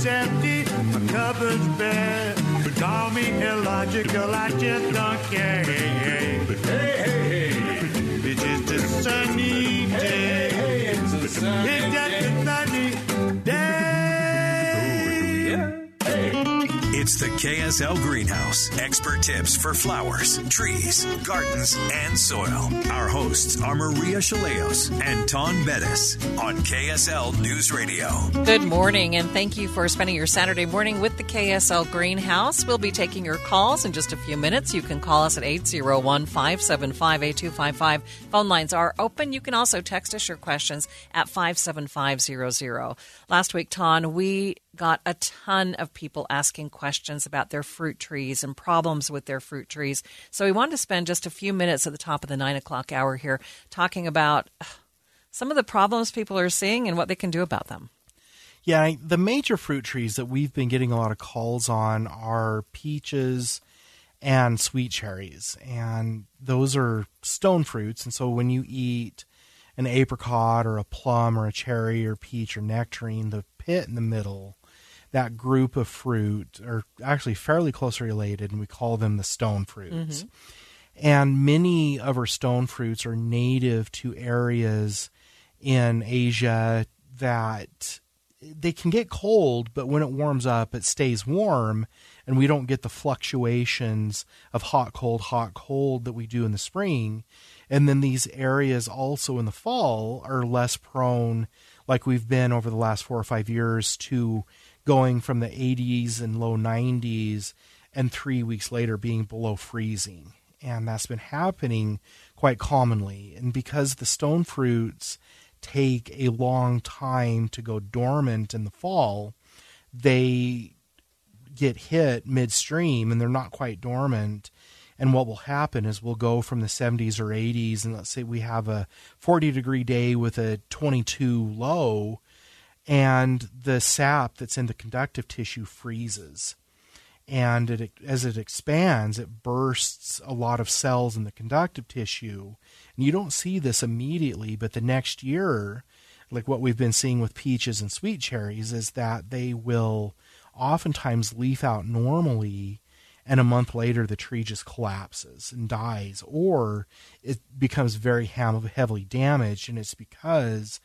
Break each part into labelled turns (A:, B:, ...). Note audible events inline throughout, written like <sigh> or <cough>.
A: Pocket's empty, my cupboard's bare. But call me illogical, I just don't care. Hey, hey, hey, hey, hey. It's just a sunny day. Hey, hey, it's a sunny it's just a sunny day.
B: It's the KSL Greenhouse. Expert tips for flowers, trees, gardens, and soil. Our hosts are Maria Shilaos and Taun Beddes on KSL News Radio.
C: Good morning, and thank you for spending your Saturday morning with the KSL Greenhouse. We'll be taking your calls in just a few minutes. You can call us at 801 575 8255. Phone lines are open. You can also text us your questions at 57500. Last week, Taun, we got a ton of people asking questions about their fruit trees and problems with their fruit trees. So we wanted to spend just a few minutes at the top of the nine o'clock hour here talking about uh, some of the problems people are seeing and what they can do about them.
D: Yeah, the major fruit trees that we've been getting a lot of calls on are peaches and sweet cherries. And those are stone fruits. And so when you eat an apricot or a plum or a cherry or peach or nectarine, the pit in the middle that group of fruit are actually fairly closely related, and we call them the stone fruits. Mm-hmm. And many of our stone fruits are native to areas in Asia that they can get cold, but when it warms up, it stays warm, and we don't get the fluctuations of hot, cold, hot, cold that we do in the spring. And then these areas also in the fall are less prone, like we've been over the last four or five years, to going from the 80s and low 90s and three weeks later being below freezing. And that's been happening quite commonly. And because the stone fruits take a long time to go dormant in the fall, they get hit midstream and they're not quite dormant. And what will happen is we'll go from the 70s or 80s, and let's say we have a 40 degree day with a 22 low, and the sap that's in the conductive tissue freezes. And it, as it expands, it bursts a lot of cells in the conductive tissue. And you don't see this immediately, but the next year, like what we've been seeing with peaches and sweet cherries, is that they will oftentimes leaf out normally and a month later the tree just collapses and dies or it becomes very heavily damaged and it's because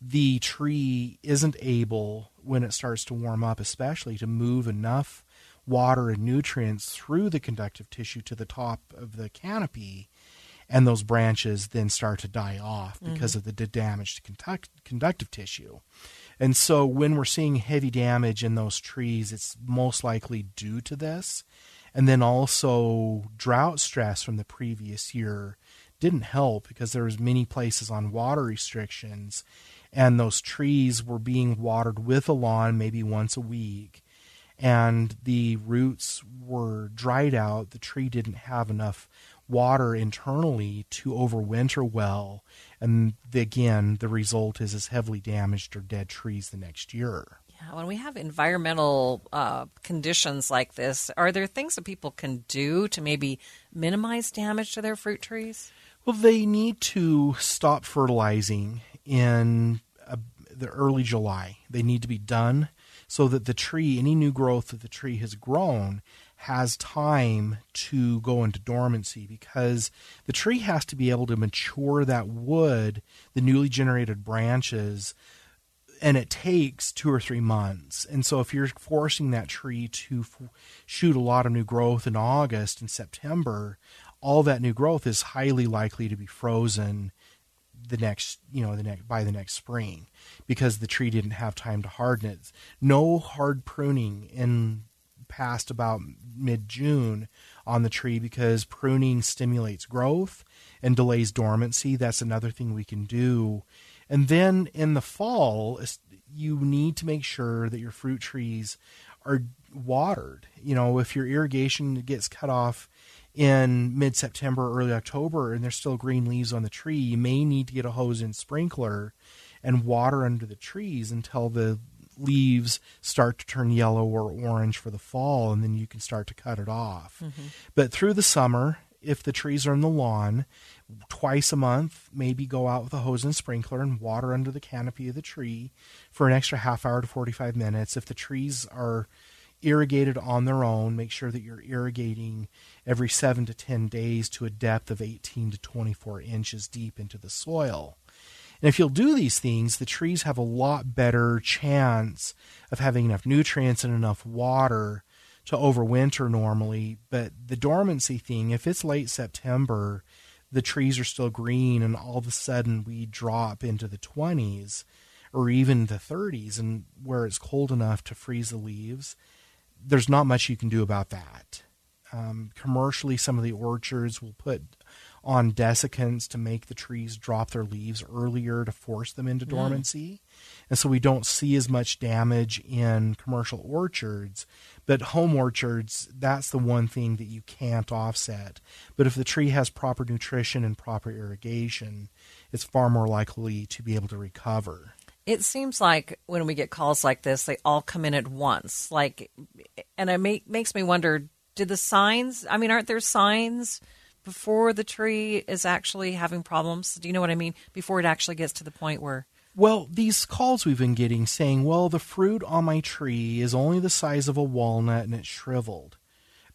D: the tree isn't able, when it starts to warm up, especially, to move enough water and nutrients through the conductive tissue to the top of the canopy. And those branches then start to die off because mm-hmm. of the damaged conduct- conductive tissue. And so, when we're seeing heavy damage in those trees, it's most likely due to this. And then also, drought stress from the previous year didn't help because there was many places on water restrictions and those trees were being watered with a lawn maybe once a week and the roots were dried out the tree didn't have enough water internally to overwinter well and again the result is as heavily damaged or dead trees the next year
C: yeah, when we have environmental uh, conditions like this, are there things that people can do to maybe minimize damage to their fruit trees?
D: Well, they need to stop fertilizing in uh, the early July. They need to be done so that the tree, any new growth that the tree has grown, has time to go into dormancy because the tree has to be able to mature that wood, the newly generated branches, and it takes two or three months. And so, if you're forcing that tree to f- shoot a lot of new growth in August and September, all that new growth is highly likely to be frozen the next, you know, the next by the next spring because the tree didn't have time to harden it. No hard pruning in past about mid June on the tree because pruning stimulates growth and delays dormancy. That's another thing we can do and then in the fall, you need to make sure that your fruit trees are watered. You know, if your irrigation gets cut off in mid September, early October, and there's still green leaves on the tree, you may need to get a hose and sprinkler and water under the trees until the leaves start to turn yellow or orange for the fall, and then you can start to cut it off. Mm-hmm. But through the summer, if the trees are in the lawn, twice a month, maybe go out with a hose and sprinkler and water under the canopy of the tree for an extra half hour to 45 minutes. If the trees are irrigated on their own, make sure that you're irrigating every 7 to 10 days to a depth of 18 to 24 inches deep into the soil. And if you'll do these things, the trees have a lot better chance of having enough nutrients and enough water to overwinter normally. But the dormancy thing, if it's late September, the trees are still green and all of a sudden we drop into the 20s or even the 30s and where it's cold enough to freeze the leaves there's not much you can do about that um, commercially some of the orchards will put on desiccants to make the trees drop their leaves earlier to force them into mm. dormancy and so we don't see as much damage in commercial orchards but home orchards, that's the one thing that you can't offset. But if the tree has proper nutrition and proper irrigation, it's far more likely to be able to recover.
C: It seems like when we get calls like this, they all come in at once. Like, and it make, makes me wonder: Did the signs? I mean, aren't there signs before the tree is actually having problems? Do you know what I mean? Before it actually gets to the point where
D: well, these calls we've been getting saying, well, the fruit on my tree is only the size of a walnut and it's shriveled,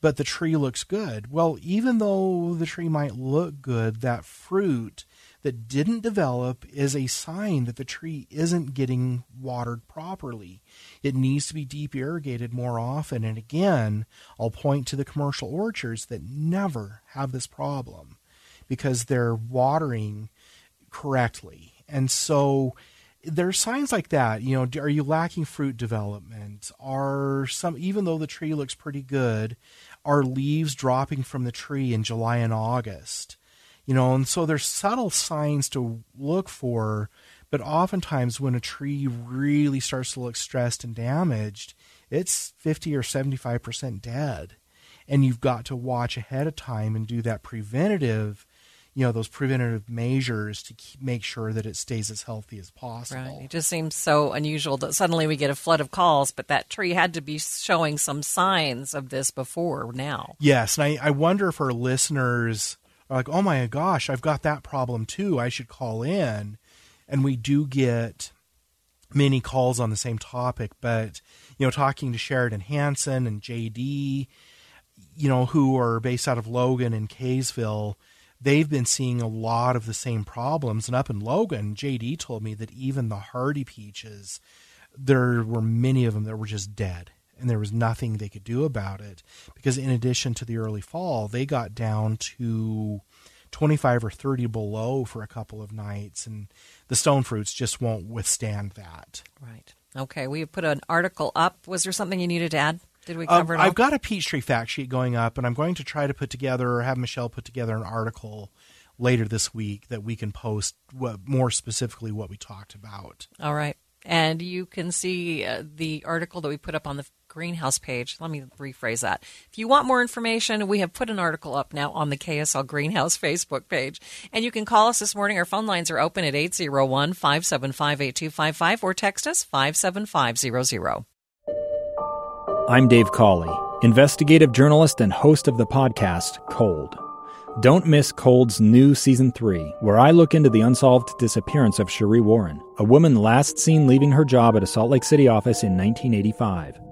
D: but the tree looks good. Well, even though the tree might look good, that fruit that didn't develop is a sign that the tree isn't getting watered properly. It needs to be deep irrigated more often. And again, I'll point to the commercial orchards that never have this problem because they're watering correctly. And so there are signs like that. You know, are you lacking fruit development? Are some, even though the tree looks pretty good, are leaves dropping from the tree in July and August? You know, and so there's subtle signs to look for, but oftentimes when a tree really starts to look stressed and damaged, it's 50 or 75% dead. And you've got to watch ahead of time and do that preventative you know those preventative measures to keep, make sure that it stays as healthy as possible.
C: Right. It just seems so unusual that suddenly we get a flood of calls, but that tree had to be showing some signs of this before now.
D: Yes, and I, I wonder if our listeners are like, "Oh my gosh, I've got that problem too. I should call in." And we do get many calls on the same topic, but you know, talking to Sheriden Hansen and JD, you know, who are based out of Logan and Kaysville they've been seeing a lot of the same problems. And up in Logan, JD told me that even the hardy peaches, there were many of them that were just dead. And there was nothing they could do about it because, in addition to the early fall, they got down to 25 or 30 below for a couple of nights, and the stone fruits just won't withstand that.
C: Right. Okay. We put an article up. Was there something you needed to add? Did we cover
D: um, I've got a peach tree fact sheet going up, and I'm going to try to put together or have Michelle put together an article later this week that we can post what, more specifically what we talked about.
C: All right. And you can see uh, the article that we put up on the greenhouse page. Let me rephrase that. If you want more information, we have put an article up now on the KSL Greenhouse Facebook page. And you can call us this morning. Our phone lines are open at 801 575 8255 or text us 57500.
E: I'm Dave Cawley, investigative journalist and host of the podcast Cold. Don't miss Cold's new season 3, where I look into the unsolved disappearance of Cherie Warren, a woman last seen leaving her job at a Salt Lake City office in 1985.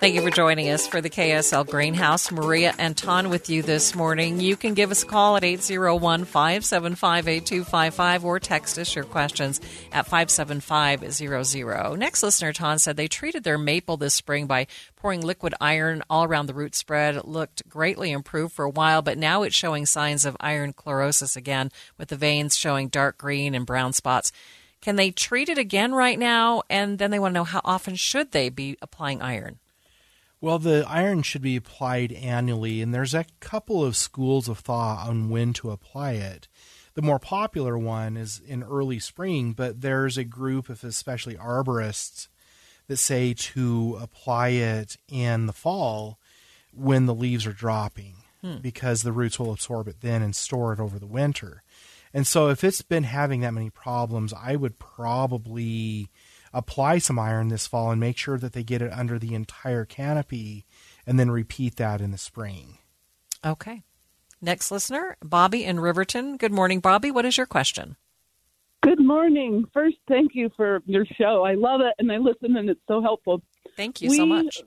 C: Thank you for joining us for the KSL Greenhouse. Maria and Taun with you this morning. You can give us a call at 801 575 8255 or text us your questions at 57500. Next listener, Taun, said they treated their maple this spring by pouring liquid iron all around the root spread. It looked greatly improved for a while, but now it's showing signs of iron chlorosis again, with the veins showing dark green and brown spots. Can they treat it again right now? And then they want to know how often should they be applying iron?
D: Well, the iron should be applied annually, and there's a couple of schools of thought on when to apply it. The more popular one is in early spring, but there's a group of especially arborists that say to apply it in the fall when the leaves are dropping hmm. because the roots will absorb it then and store it over the winter. And so if it's been having that many problems, I would probably apply some iron this fall and make sure that they get it under the entire canopy and then repeat that in the spring.
C: Okay. Next listener, Bobby in Riverton. Good morning, Bobby. What is your question?
F: Good morning. First, thank you for your show. I love it and I listen and it's so helpful.
C: Thank you we, so much.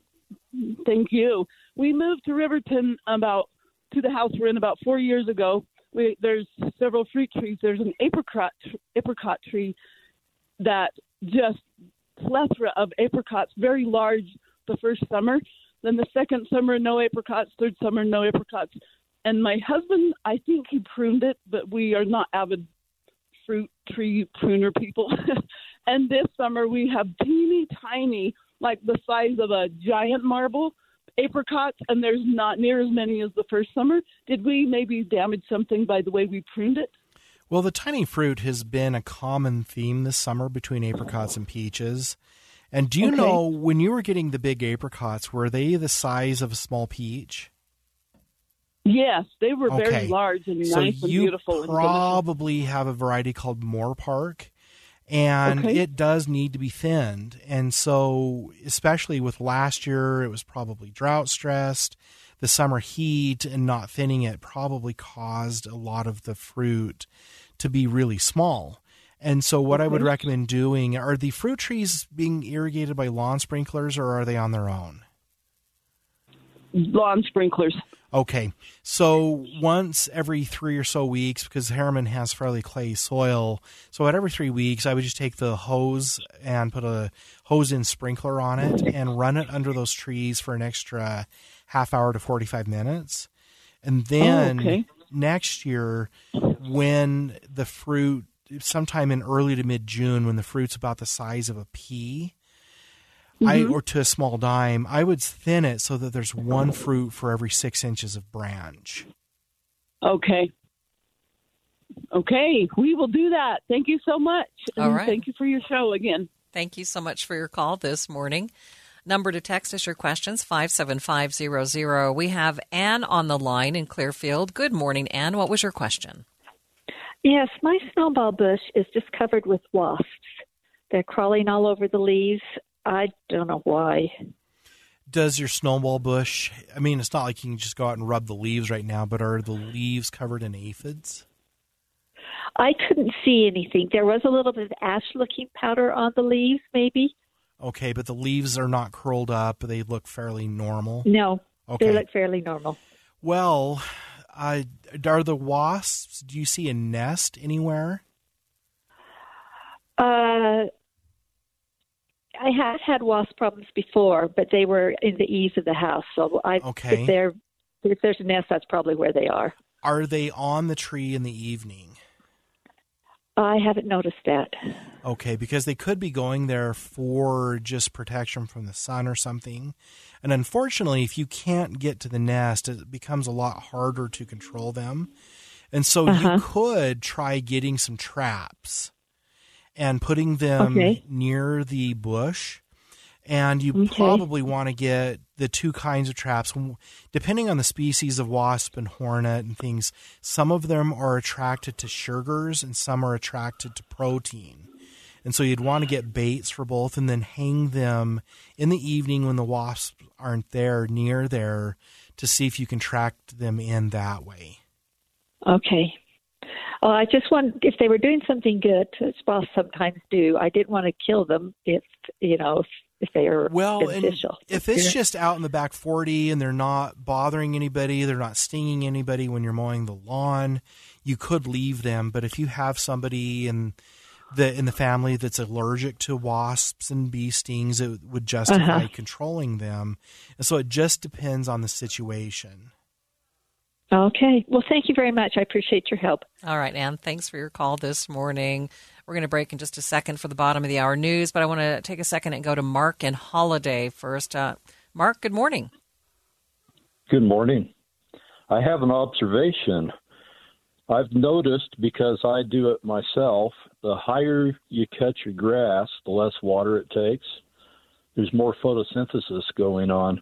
F: Thank you. We moved to Riverton about to the house we're in about four years ago. We, there's several fruit trees. There's an apricot apricot tree that just plethora of apricots, very large the first summer. Then the second summer, no apricots. Third summer, no apricots. And my husband, I think he pruned it, but we are not avid fruit tree pruner people. <laughs> and this summer, we have teeny tiny, like the size of a giant marble, apricots, and there's not near as many as the first summer. Did we maybe damage something by the way we pruned it?
D: Well, the tiny fruit has been a common theme this summer between apricots and peaches. And do you okay. know when you were getting the big apricots, were they the size of a small peach?
F: Yes, they were okay. very large and
D: so
F: nice and beautiful.
D: You probably have a variety called Moorpark, and okay. it does need to be thinned. And so, especially with last year, it was probably drought stressed. The summer heat and not thinning it probably caused a lot of the fruit to be really small. And so, what. I would recommend doing are the fruit trees being irrigated by lawn sprinklers or are they on their own?
F: Lawn sprinklers.
D: Okay. So, once every three or so weeks, because Herriman has fairly clay soil, so at every three weeks, I would just take the hose and put a hose in sprinkler on it and run it under those trees for an extra half hour to 45 minutes. And then oh, okay next year when the fruit sometime in early to mid June when the fruit's about the size of a pea. Mm-hmm. I or to a small dime, I would thin it so that there's one fruit for every six inches of branch.
F: Okay. Okay, we will do that. Thank you so much.
C: All right.
F: Thank you for your show again.
C: Thank you so much for your call this morning. Number to text us your questions 57500. We have Anne on the line in Clearfield. Good morning, Anne. What was your question?
G: Yes, my snowball bush is just covered with wasps. They're crawling all over the leaves. I don't know why.
D: Does your snowball bush, I mean, it's not like you can just go out and rub the leaves right now, but are the leaves covered in aphids?
G: I couldn't see anything. There was a little bit of ash looking powder on the leaves, maybe.
D: Okay, but the leaves are not curled up. They look fairly normal.
G: No, okay. they look fairly normal.
D: Well, uh, are the wasps? Do you see a nest anywhere?
G: Uh, I had had wasp problems before, but they were in the eaves of the house. So I, okay. if, if there's a nest, that's probably where they are.
D: Are they on the tree in the evening?
G: I haven't noticed that.
D: Okay, because they could be going there for just protection from the sun or something. And unfortunately, if you can't get to the nest, it becomes a lot harder to control them. And so uh-huh. you could try getting some traps and putting them okay. near the bush. And you
G: Okay.
D: probably want to get the two kinds of traps. Depending on the species of wasp and hornet and things, some of them are attracted to sugars and some are attracted to protein. And so you'd want to get baits for both and then hang them in the evening when the wasps aren't there near there to see if you can track them in that way.
G: Okay. Well, I just want if they were doing something good, as wasps sometimes do. I didn't want to kill them if you know if, if they are
D: Well,
G: beneficial.
D: if it's just out in the back 40 and they're not bothering anybody, they're not stinging anybody when you're mowing the lawn, you could leave them. But if you have somebody in the in the family that's allergic to wasps and bee stings, it would justify
G: Uh-huh.
D: controlling them. And so it just depends on the situation.
G: Okay. Well, thank you very much. I appreciate your help.
C: All right, Ann, thanks for your call this morning. We're going to break in just a second for the bottom of the hour news, but I want to take a second and go to Mark and Holladay first. Uh, Mark, good morning.
H: Good morning. I have an observation. I've noticed because I do it myself, the higher you cut your grass, the less water it takes. There's more photosynthesis going on.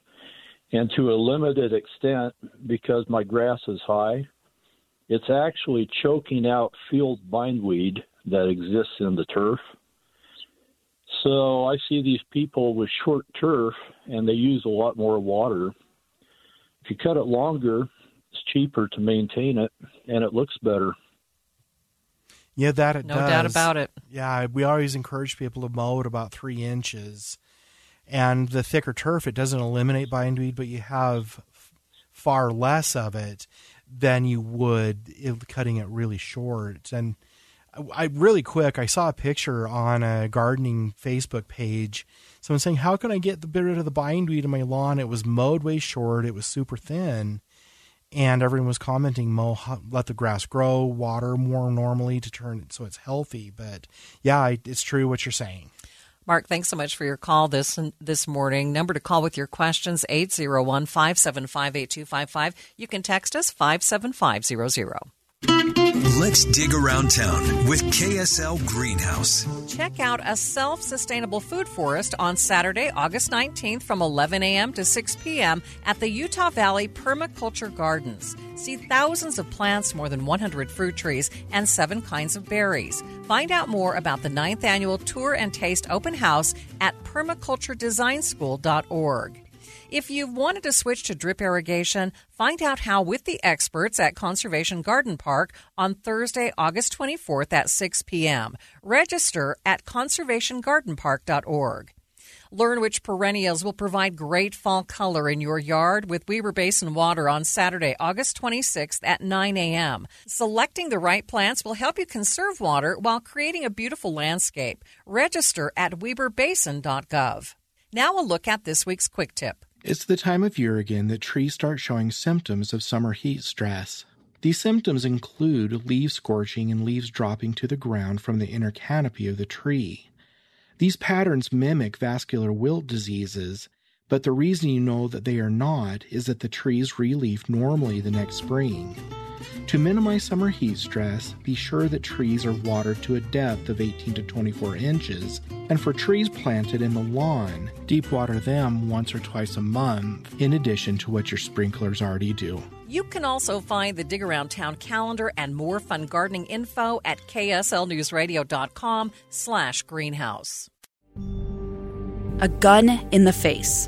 H: And to a limited extent, because my grass is high, it's actually choking out field bindweed that exists in the turf. So I see these people with short turf and they use a lot more water. If you cut it longer, it's cheaper to maintain it and it looks better.
D: Yeah, that it
C: No
D: does.
C: doubt about it.
D: Yeah, we always encourage people to mow at about three inches. And the thicker turf, it doesn't eliminate bindweed, but you have far less of it than you would if cutting it really short. And I, really quick, I saw a picture on a gardening Facebook page. Someone saying, "How can I get the rid of the bindweed in my lawn?" It was mowed way short. It was super thin and everyone was commenting mow let the grass grow water more normally to turn it so it's healthy but yeah it's true what you're saying
C: Mark, thanks so much for your call this this morning. Number to call with your questions 801-575-8255. You can text us 57500.
B: Let's dig around town with KSL Greenhouse.
C: Check out a self sustainable food forest on Saturday, August 19th from 11 a.m. to 6 p.m. at the Utah Valley Permaculture Gardens. See thousands of plants, more than 100 fruit trees, and seven kinds of berries. Find out more about the ninth annual Tour and Taste Open House at permaculturedesignschool.org. If you've wanted to switch to drip irrigation, find out how with the experts at Conservation Garden Park on Thursday, August 24th at 6 p.m. Register at conservationgardenpark.org. Learn which perennials will provide great fall color in your yard with Weber Basin Water on Saturday, August 26th at 9 a.m. Selecting the right plants will help you conserve water while creating a beautiful landscape. Register at weberbasin.gov. Now a look at this week's quick tip.
I: It's the time of year again that trees start showing symptoms of summer heat stress. These symptoms include leaf scorching and leaves dropping to the ground from the inner canopy of the tree. These patterns mimic vascular wilt diseases, but the reason you know that they are not is that the trees relief normally the next spring. To minimize summer heat stress, be sure that trees are watered to a depth of 18 to 24 inches, and for trees planted in the lawn, deep water them once or twice a month, in addition to what your sprinklers already do.
C: You can also find the Dig Around Town calendar and more fun gardening info at kslnewsradio.com slash greenhouse.
J: A gun in the face.